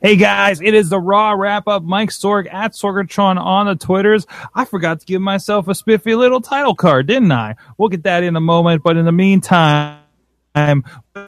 Hey guys, it is the Raw wrap up. Mike Sorg at Sorgatron on the Twitters. I forgot to give myself a spiffy little title card, didn't I? We'll get that in a moment, but in the meantime, I'm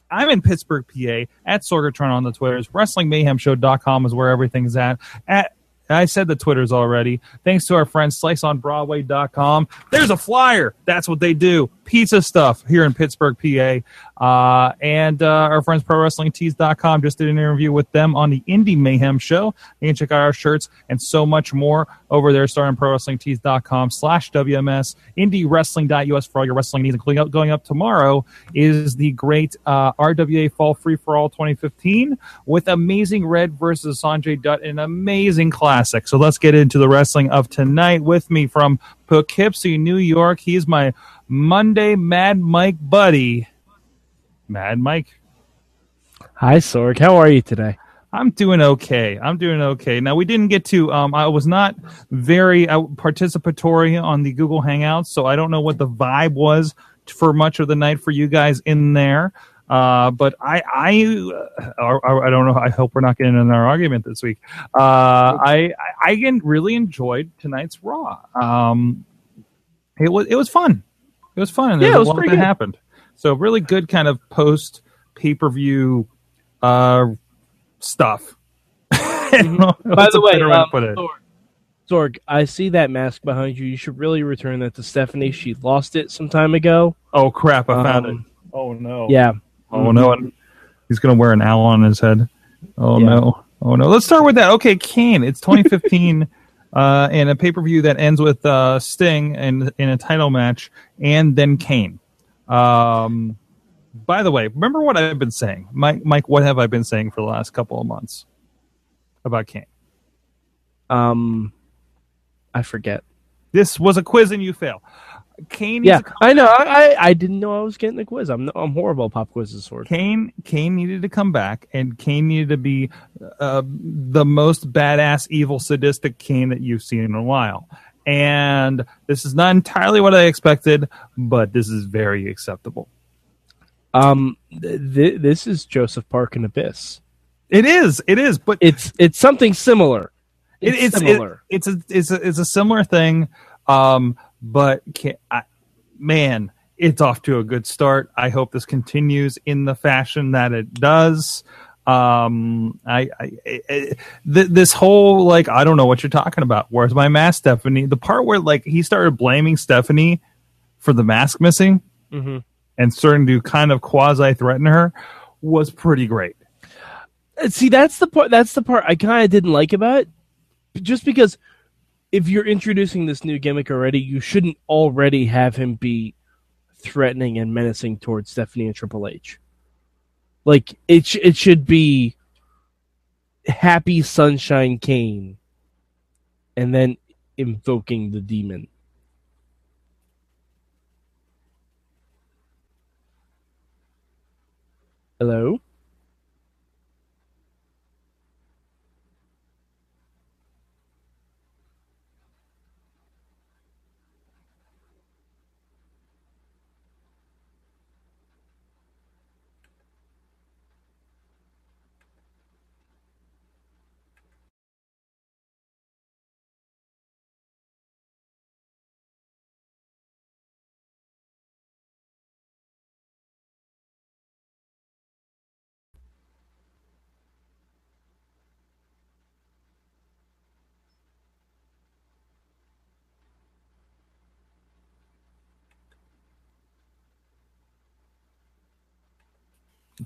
in Pittsburgh, PA at Sorgatron on the Twitters. WrestlingMayhemShow.com is where everything's at. At I said the Twitters already. Thanks to our friends SliceOnBroadway.com. There's a flyer. That's what they do. Pizza stuff here in Pittsburgh, PA. Uh, and uh, our friends ProWrestlingTees.com just did an interview with them on the Indie Mayhem show. You can check out our shirts and so much more over there starting ProWrestlingTees.com slash WMS. IndieWrestling.us for all your wrestling needs, including up, going up tomorrow is the great uh, RWA Fall Free for All 2015 with Amazing Red versus Sanjay Dutt, an amazing classic. So let's get into the wrestling of tonight with me from Poughkeepsie, New York. He's my Monday Mad Mike buddy. Mad Mike. Hi, Sorg. How are you today? I'm doing okay. I'm doing okay. Now we didn't get to. Um, I was not very uh, participatory on the Google Hangouts, so I don't know what the vibe was for much of the night for you guys in there. Uh, but I, I, uh, I don't know. I hope we're not getting in our argument this week. Uh, I, I, I really enjoyed tonight's Raw. Um, it was, it was fun. It was fun. And yeah, it was a lot that good. happened. So really good kind of post pay per view uh, stuff. Mm-hmm. By the way, um, Sorg, Sorg, I see that mask behind you. You should really return that to Stephanie. She lost it some time ago. Oh crap! I um, found it. Oh no. Yeah. Oh mm-hmm. no. He's gonna wear an owl on his head. Oh yeah. no. Oh no. Let's start with that. Okay, Kane. It's 2015. uh, and a pay per view that ends with uh, Sting and in a title match, and then Kane. Um, by the way, remember what I've been saying, Mike? Mike, what have I been saying for the last couple of months about Kane? Um, I forget. This was a quiz and you fail. Kane. Yeah, I know. I, I didn't know I was getting the quiz. I'm I'm horrible at pop quizzes. Sorg. Kane Kane needed to come back, and Kane needed to be uh, the most badass, evil, sadistic Kane that you've seen in a while and this is not entirely what I expected, but this is very acceptable. Um, th- this is Joseph Park and Abyss. It is, it is, but it's it's something similar. It's, it, it's similar. It, it's a it's a it's a similar thing. Um, but can, I, man, it's off to a good start. I hope this continues in the fashion that it does um I, I, I th- this whole like i don't know what you're talking about where's my mask stephanie the part where like he started blaming stephanie for the mask missing mm-hmm. and starting to kind of quasi threaten her was pretty great uh, see that's the part that's the part i kind of didn't like about it just because if you're introducing this new gimmick already you shouldn't already have him be threatening and menacing towards stephanie and triple h like it, sh- it should be Happy Sunshine Kane, and then invoking the demon. Hello.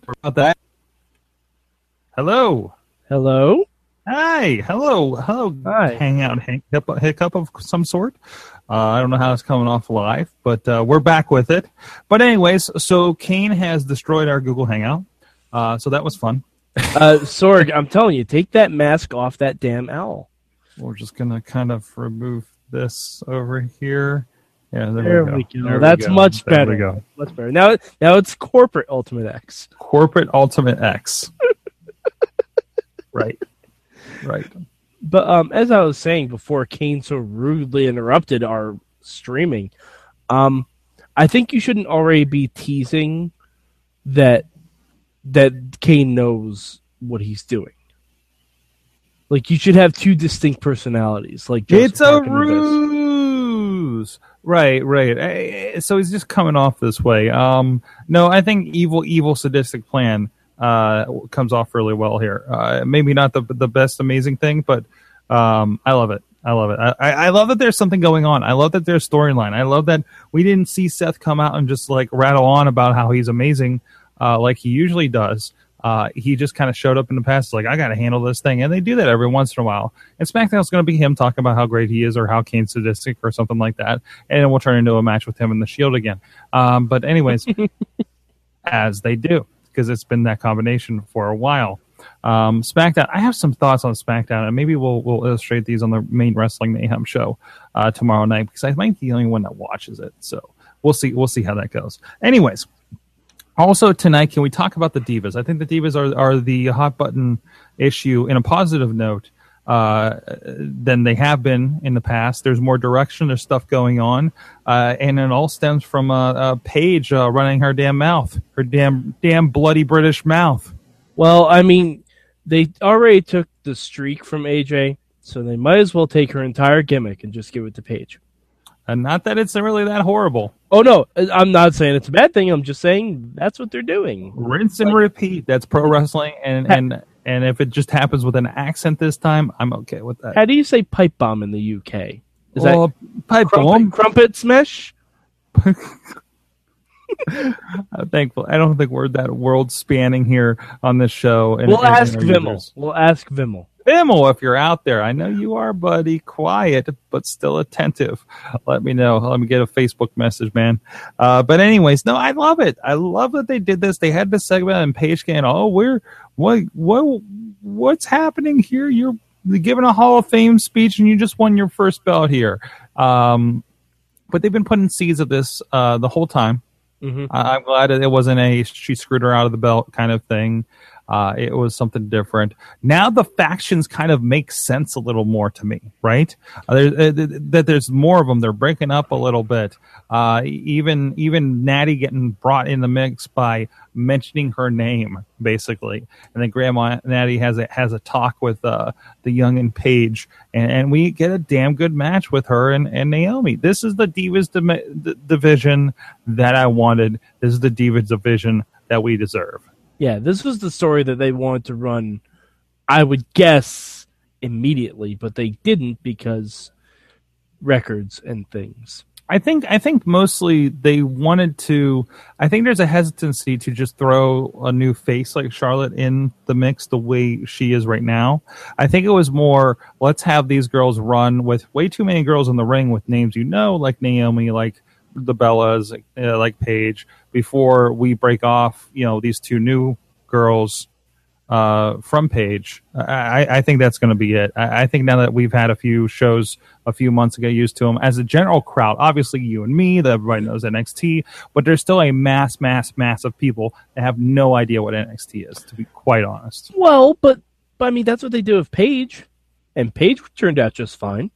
About that. Hello. Hello. Hi. Hello. Hello. Hi. Hangout hiccup, hiccup of some sort. Uh, I don't know how it's coming off live, but uh, we're back with it. But anyways, so Kane has destroyed our Google Hangout. Uh, so that was fun. uh, Sorg, I'm telling you, take that mask off that damn owl. We're just gonna kind of remove this over here. Yeah, there, there we go. We go. There That's we go. much better. There we go. Much better. Now, now it's corporate Ultimate X. Corporate Ultimate X. right. Right. But um, as I was saying before, Kane so rudely interrupted our streaming. Um, I think you shouldn't already be teasing that that Kane knows what he's doing. Like you should have two distinct personalities. Like Joseph it's a Parkin does. ruse. Right, right. Eh, So he's just coming off this way. Um, no, I think evil, evil, sadistic plan uh, comes off really well here. Uh, maybe not the the best amazing thing, but um, I love it. I love it. I, I I love that there's something going on. I love that there's storyline. I love that we didn't see Seth come out and just like rattle on about how he's amazing, uh, like he usually does. Uh, he just kind of showed up in the past, like I got to handle this thing, and they do that every once in a while. And SmackDown's going to be him talking about how great he is, or how Kane's sadistic, or something like that, and then we'll turn into a match with him in the Shield again. Um, but anyways, as they do, because it's been that combination for a while. Um, SmackDown. I have some thoughts on SmackDown, and maybe we'll we'll illustrate these on the main Wrestling Mayhem show uh, tomorrow night because I might be the only one that watches it. So we'll see. We'll see how that goes. Anyways, also tonight, can we talk about the divas? I think the divas are are the hot button issue in a positive note uh, than they have been in the past. There's more direction. There's stuff going on, uh, and it all stems from uh, uh, Paige uh, running her damn mouth, her damn damn bloody British mouth. Well, I mean, they already took the streak from AJ, so they might as well take her entire gimmick and just give it to Paige. And not that it's really that horrible. Oh no, I'm not saying it's a bad thing. I'm just saying that's what they're doing. Rinse and repeat. That's pro wrestling, and and and if it just happens with an accent this time, I'm okay with that. How do you say pipe bomb in the UK? Is well, pipe crumpet, bomb. crumpet smash? I'm thankful. I don't think we're that world spanning here on this show. And, We'll and- ask and our Vimmel. We'll ask Vimmel. Vimmel, if you're out there, I know you are, buddy. Quiet, but still attentive. Let me know. Let me get a Facebook message, man. Uh, but anyways, no, I love it. I love that they did this. They had this segment and Paige going, "Oh, we're what what what's happening here? You're giving a Hall of Fame speech, and you just won your first belt here." Um, but they've been putting seeds of this uh, the whole time. Mhm. I- I'm glad it wasn't a she screwed her out of the belt kind of thing. Uh, it was something different. Now the factions kind of make sense a little more to me, right? Uh, there, uh, th- that there's more of them. They're breaking up a little bit. Uh, even even Natty getting brought in the mix by mentioning her name, basically, and then Grandma Natty has a has a talk with uh, the young and Paige, and, and we get a damn good match with her and, and Naomi. This is the Divas dim- d- division that I wanted. This is the Divas division that we deserve. Yeah, this was the story that they wanted to run. I would guess immediately, but they didn't because records and things. I think I think mostly they wanted to. I think there's a hesitancy to just throw a new face like Charlotte in the mix the way she is right now. I think it was more let's have these girls run with way too many girls in the ring with names you know, like Naomi, like the Bellas, uh, like Paige, before we break off. You know these two new girls uh, from Paige. I, I think that's going to be it. I, I think now that we've had a few shows a few months to get used to them, as a general crowd, obviously you and me, that everybody knows NXT, but there's still a mass, mass, mass of people that have no idea what NXT is, to be quite honest. Well, but, but I mean that's what they do with Paige, and Paige turned out just fine.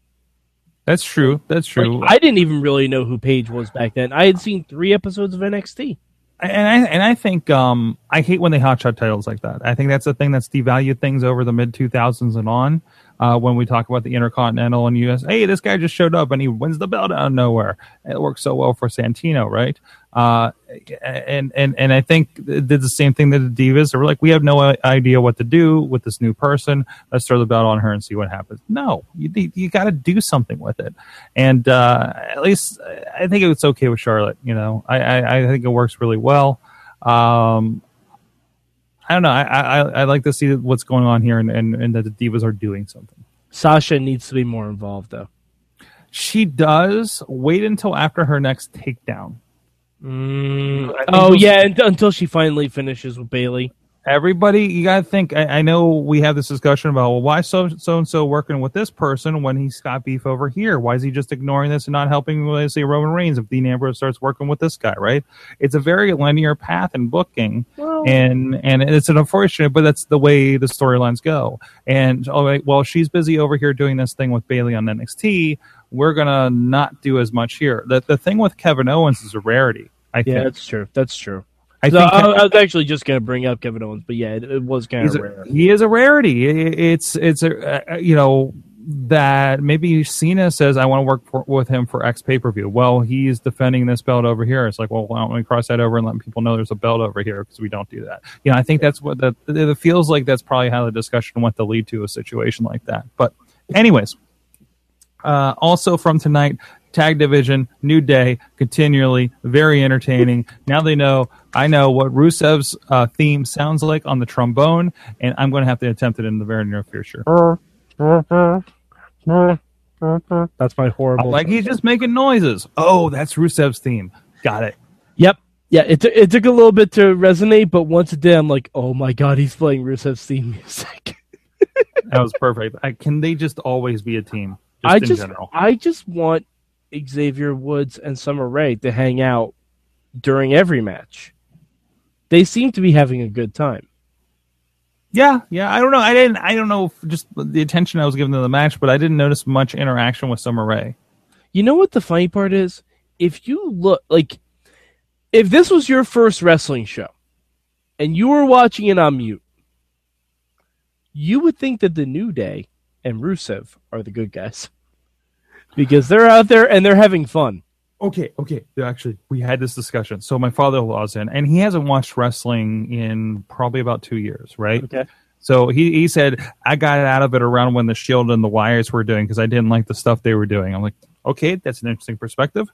That's true. That's true. Like, I didn't even really know who Paige was back then. I had seen three episodes of NXT. and I and I think um, I hate when they hotshot titles like that. I think that's the thing that's devalued things over the mid two thousands and on. Uh, when we talk about the Intercontinental and US, hey, this guy just showed up and he wins the belt out of nowhere. It works so well for Santino, right? Uh, and and and I think did the same thing to the Divas. They were like, we have no idea what to do with this new person. Let's throw the belt on her and see what happens. No, you you got to do something with it. And uh, at least I think it's okay with Charlotte. You know, I I, I think it works really well. Um, I don't know. I, I I like to see what's going on here and, and, and that the divas are doing something. Sasha needs to be more involved though. She does wait until after her next takedown. Mm, oh yeah, unt- until she finally finishes with Bayley. Everybody, you got to think. I, I know we have this discussion about well, why so so and so working with this person when he's got beef over here? Why is he just ignoring this and not helping, let's say, Roman Reigns if Dean Ambrose starts working with this guy? Right? It's a very linear path in booking. Well, and and it's an unfortunate, but that's the way the storylines go. And all right, well, she's busy over here doing this thing with Bayley on NXT. We're gonna not do as much here. The the thing with Kevin Owens is a rarity. I yeah, think that's true. That's true. I So I, I was actually just going to bring up Kevin Owens, but yeah, it, it was kind of a, he is a rarity. I- It's it's a uh, you know that maybe Cena says I want to work for, with him for X pay per view. Well, he's defending this belt over here. It's like, well, why don't we cross that over and let people know there's a belt over here because we don't do that. You know, I think that's what that it feels like. That's probably how the discussion went to lead to a situation like that. But, anyways, uh, also from tonight, tag division, new day, continually very entertaining. Now they know, I know what Rusev's uh, theme sounds like on the trombone, and I'm going to have to attempt it in the very near future. That's my horrible. Like he's just making noises. Oh, that's Rusev's theme. Got it. Yep. Yeah, it, t- it took a little bit to resonate, but once it did, I'm like, oh my god, he's playing Rusev's theme music. That was perfect. I, can they just always be a team? Just I in just, general. I just want Xavier Woods and Summer Rae to hang out during every match. They seem to be having a good time. Yeah, yeah. I don't know. I didn't. I don't know. Just the attention I was given to the match, but I didn't notice much interaction with Summer Rae. You know what the funny part is? If you look like if this was your first wrestling show and you were watching it on mute, you would think that the New Day and Rusev are the good guys. Because they're out there and they're having fun. Okay, okay. Actually, we had this discussion. So my father-in-law's in, and he hasn't watched wrestling in probably about two years, right? Okay. So he, he said, I got out of it around when the Shield and the Wires were doing because I didn't like the stuff they were doing. I'm like, okay, that's an interesting perspective.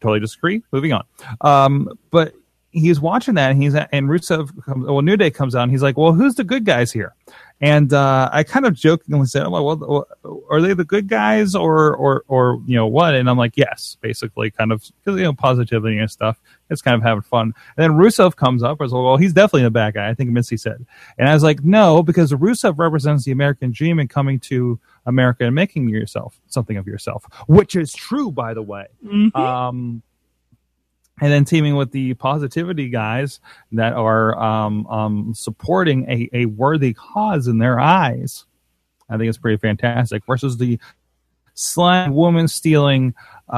Totally disagree. Moving on. Um, but he's watching that, and he's and Rusev, comes, well, New Day comes out, and he's like, well, who's the good guys here? And uh, I kind of jokingly said, I'm well, are they the good guys or or or you know what? And I'm like, yes, basically, kind of because you know positivity and stuff. It's kind of having fun. And then Rusev comes up, I was like, well, he's definitely the bad guy. I think Missy said, and I was like, no, because Rusev represents the American dream and coming to America and making yourself something of yourself, which is true, by the way. Um, and then teaming with the positivity guys that are um, um, supporting a, a worthy cause in their eyes. I think it's pretty fantastic. Versus the slime woman stealing uh,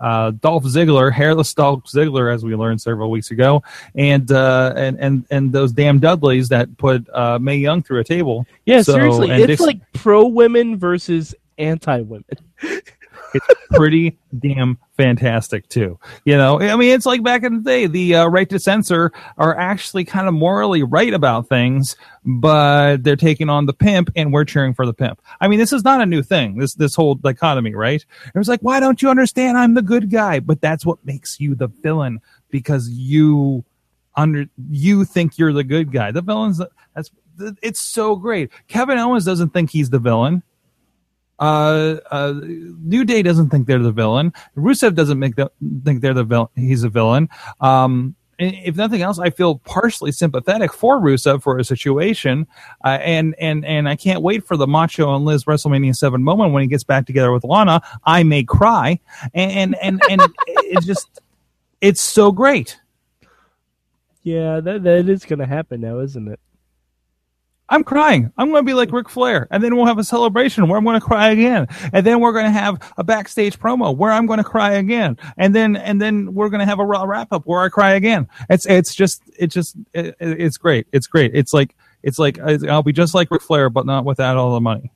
uh, Dolph Ziggler, hairless Dolph Ziggler, as we learned several weeks ago, and uh, and and and those damn Dudleys that put uh, Mae Young through a table. Yeah, So, seriously. It's this- like pro women versus anti women. it's pretty damn fantastic too. You know, I mean, it's like back in the day, the uh, right to censor are actually kind of morally right about things, but they're taking on the pimp, and we're cheering for the pimp. I mean, this is not a new thing. This this whole dichotomy, right? It was like, why don't you understand? I'm the good guy, but that's what makes you the villain because you under you think you're the good guy. The villain's that's it's so great. Kevin Owens doesn't think he's the villain uh, uh, New Day doesn't think they're the villain. Rusev doesn't make the, think they're the villain. He's a villain. Um, if nothing else, I feel partially sympathetic for Rusev for a situation, uh, and and and I can't wait for the Macho and Liz WrestleMania Seven moment when he gets back together with Lana. I may cry, and and and, and it's just it's so great. Yeah, that that is gonna happen now, isn't it? I'm crying. I'm going to be like Ric Flair, and then we'll have a celebration where I'm going to cry again, and then we're going to have a backstage promo where I'm going to cry again, and then and then we're going to have a raw wrap up where I cry again. It's it's just it's just it, it's great. It's great. It's like it's like I'll be just like Ric Flair, but not without all the money.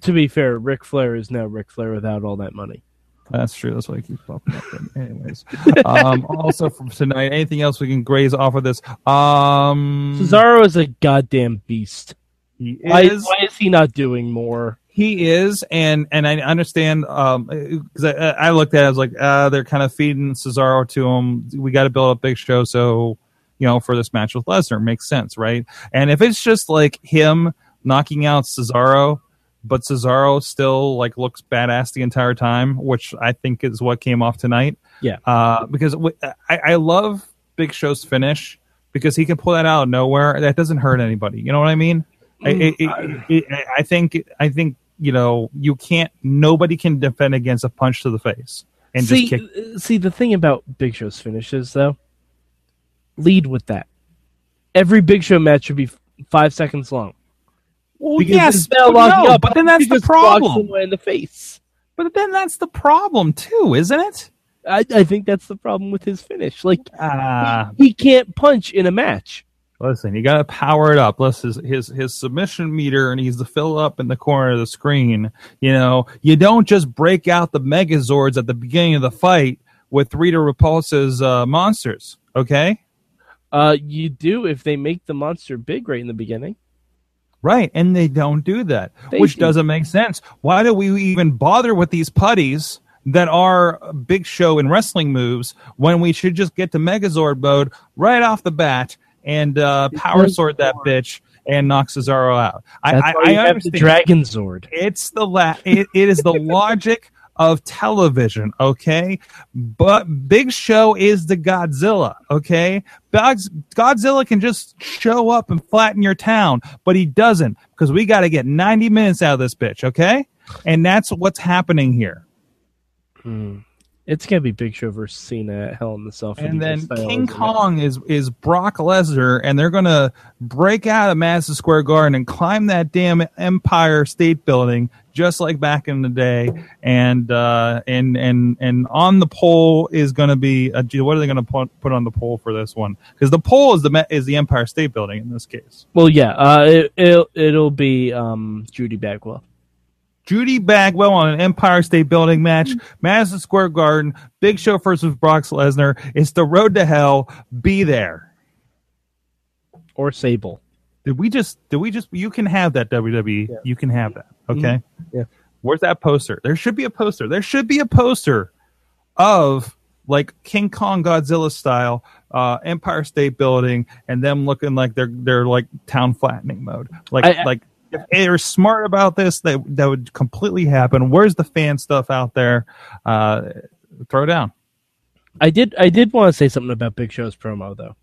To be fair, Ric Flair is now Ric Flair without all that money. That's true. That's why he keeps popping up. But anyways, um, also from tonight, anything else we can graze off of this? Um, Cesaro is a goddamn beast. he Why, is. why is he not doing more? He is, and and I understand um because I, I looked at it, I was like, uh, they're kind of feeding Cesaro to him. We got to build up Big Show, so you know, for this match with Lesnar makes sense, right? And if it's just like him knocking out Cesaro, but Cesaro still like looks badass the entire time, which I think is what came off tonight. Yeah. uh, because w- I, I love Big Show's finish because he can pull that out of nowhere. That doesn't hurt anybody. You know what I mean? I, it, it, it, I think I think you know you can't. Nobody can defend against a punch to the face and see, just kick. see the thing about Big Show's finishes, though. Lead with that. Every Big Show match should be five seconds long. Well, Because yes, but, no, up, but then that's the problem. in the face. But then that's the problem too, isn't it? I, I think that's the problem with his finish. Like Ah, he can't punch in a match. listen, you got to power it up. Listen, his, his his submission meter needs to fill up in the corner of the screen. You know, you don't just break out the Megazords at the beginning of the fight with Rita Repulsa's uh, monsters. Okay, Uh, you do if they make the monster big right in the beginning. Right? And they don't do that, They which do. doesn't make sense. Why do we even bother with these putties? That are big show and wrestling moves when we should just get to Megazord mode right off the bat and uh, power sword that bitch and knock Cesaro out. I, That's I, I the understand. Dragon Zord. It's the la- it, it is the logic of television, okay? But Big Show is the Godzilla, okay? Godzilla can just show up and flatten your town, but he doesn't because we got to get 90 minutes out of this bitch, okay? And that's what's happening here. Hmm. It's gonna be Big Show versus Cena at Hell in the Cell. And then King? Kong is is Brock Lesnar, and they're gonna break out of Madison Square Garden and climb that damn Empire State Building, just like back in the day. And uh, and and and on the pole is gonna be a, what are they gonna put put on the pole for this one? Because the pole is the is the Empire State Building in this case. Well, yeah. Uh, it, it'll it'll be um Judy Bagwell. Judy Bagwell on an Empire State Building match, Madison Square Garden, Big Show versus Brock Lesnar. It's the road to hell. Be there. or Sable. Did we just? Did we just? You can have that WWE. Yeah. You can have that. Okay. Yeah. Where's that poster? There should be a poster. There should be a poster of like King Kong Godzilla style uh, Empire State Building, and them looking like they're they're like town flattening mode. Like I- like if they're smart about this, that that would completely happen. Where's the fan stuff out there? Uh, throw down. I did I did want to say something about Big Show's promo though.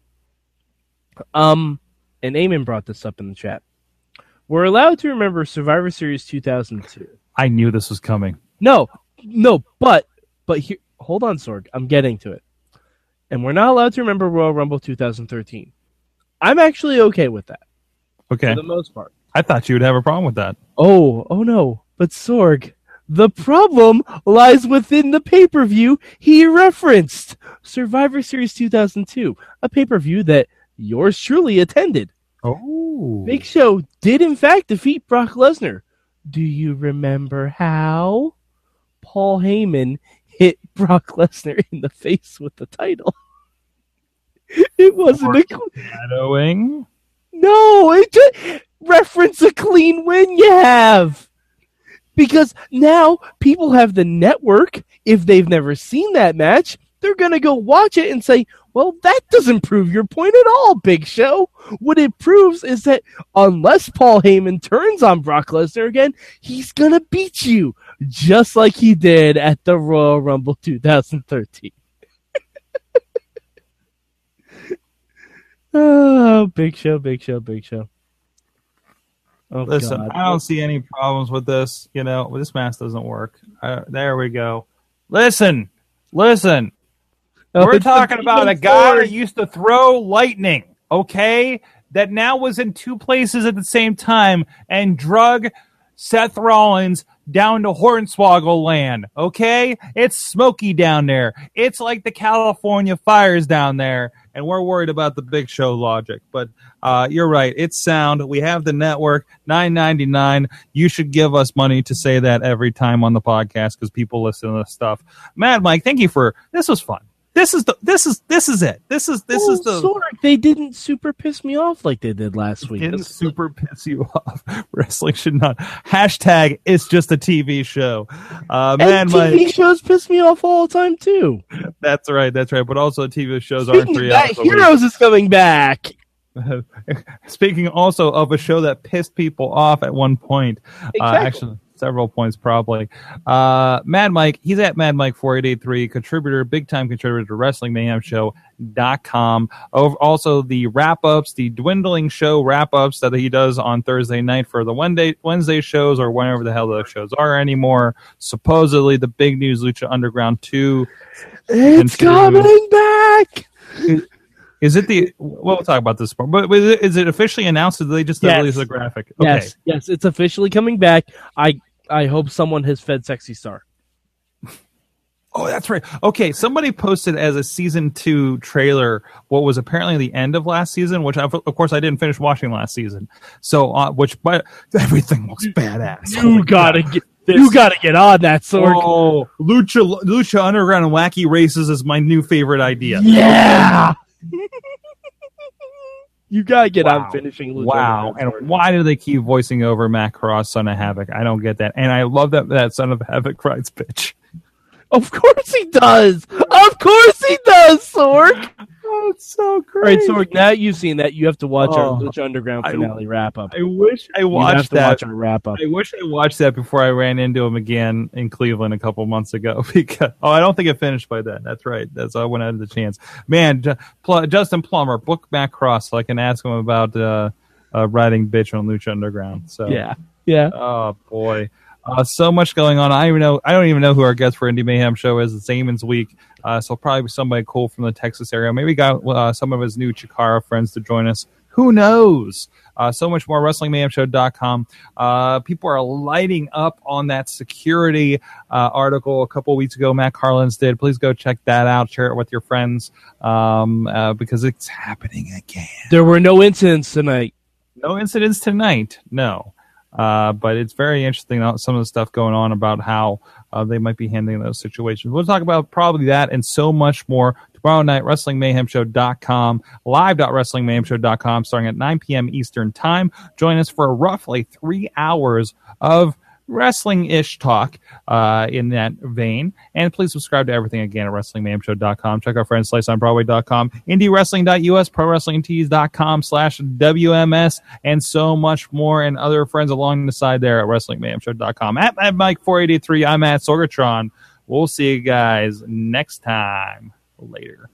Um, and Eamon brought this up in the chat. We're allowed to remember Survivor Series 2002. I knew this was coming. No, no, but but here, hold on, Sorg. I'm getting to it. And we're not allowed to remember Royal Rumble 2013. I'm actually okay with that Okay. for the most part. I thought you would have a problem with that. Oh, oh no. But Sorg, the problem lies within the pay-per-view he referenced. Survivor Series 2002, a pay-per-view that yours truly attended. Oh. Big Show did in fact defeat Brock Lesnar. Do you remember how? Paul Heyman hit Brock Lesnar in the face with the title. It wasn't a Shadowing. no. It just reference a clean win you have because now people have the network. If they've never seen that match, they're gonna go watch it and say, "Well, that doesn't prove your point at all, Big Show." What it proves is that unless Paul Heyman turns on Brock Lesnar again, he's gonna beat you just like he did at the Royal Rumble 2013. oh, Big Show, Big Show, Big Show. Oh, Listen, God. I don't see any problems with this. You know, this mask doesn't work. Uh, there we go. Listen, listen. We're talking about a guy that used to throw lightning, okay? That now was in two places at the same time and drug Seth Rollins down to Hornswoggle land, okay? It's smoky down there. It's like the California fires down there, and we're worried about the big show logic. But uh, you're right. It's sound. We have the network, nine ninety nine. You should give us money to say that every time on the podcast because people listen to this stuff. Mad Mike, thank you for this. Was fun. This is the this is this is it. This is this is Oh, the Sorg, they didn't super piss me off like they did last week. didn't super piss you off. Wrestling should not. Hashtag it's just a TV show. Uh, man, and TV shows piss me off all the time too. that's right, that's right. But also TV shows aren't Speaking of three hours. Heroes is coming back. Speaking also of a show that pissed people off at one point, uh, Exactly. actually several points probably. Uh, Mad Mike, he's at Mad Mike four eight eight three, contributor, big time contributor to Wrestling Mayhem Show.com. Over, also the wrap ups, the dwindling show wrap ups that he does on Thursday night for the Wednesday Wednesday shows or whenever the hell those shows are anymore. Supposedly the big news Lucha Underground two It's coming back. Is it the? We'll talk about this more. But is it officially announced? Or did they just Yes. release a graphic? Okay. Yes, yes, it's officially coming back. I I hope someone has fed Sexy Star. Oh, that's right. Okay, somebody posted as a season two trailer what was apparently the end of last season, which of of course I didn't finish watching last season. So, uh, which but everything looks badass. You Holy gotta crap. get This- you gotta get on that sword. Oh, Lucha Lucha Underground and Wacky Races is my new favorite idea. Yeah. You gotta get Wow. on finishing. Lucha Wow. And why do they keep voicing over Matt Cross, Son of Havoc? I don't get that. And I love that that Son of Havoc rides bitch. Of course he does. Of course he does, Sorg. Oh, it's so great. right, Sorg. Now you've seen that. You have to watch our Oh. Lucha Underground I- finale wrap up. I wish I You have watched to that. watch our wrap up. I wish I watched that before I ran into him again in Cleveland a couple months ago. Because oh, I don't think it finished by then. That's right. That's I went out of the chance. Man, Ju- Pl- Justin Plummer, book Matt Cross so I can ask him about uh, uh, riding bitch on Lucha Underground. So Yeah, yeah. Oh boy, uh, so much going on. I don't even know. I don't even know who our guest for Indie Mayhem show is. It's Eamon's week, uh, so probably somebody cool from the Texas area. Maybe got uh, some of his new Chikara friends to join us. Who knows? Uh, so much more. WrestlingMayhemShow.com. Uh, people are lighting up on that security uh, article a couple weeks ago. Matt Carlins did. Please go check that out. Share it with your friends um, uh, because it's happening again. There were no incidents tonight. No incidents tonight. No. Uh, but it's very interesting uh, some of the stuff going on about how uh, they might be handling those situations. We'll talk about probably that and so much more tomorrow night, WrestlingMayhemShow.com, live.WrestlingMayhemShow.com, starting at 9 p.m. Eastern Time. Join us for roughly three hours of wrestling-ish talk uh, in that vein. And please subscribe to everything again at WrestlingMayhemShow.com. Check our friends SliceOnBroadway.com, IndieWrestling.us, ProWrestlingTees.com slash WMS, and so much more, and other friends along the side there at WrestlingMayhemShow.com. At, at Mike483, I'm at Sorgatron. We'll see you guys next time. Later.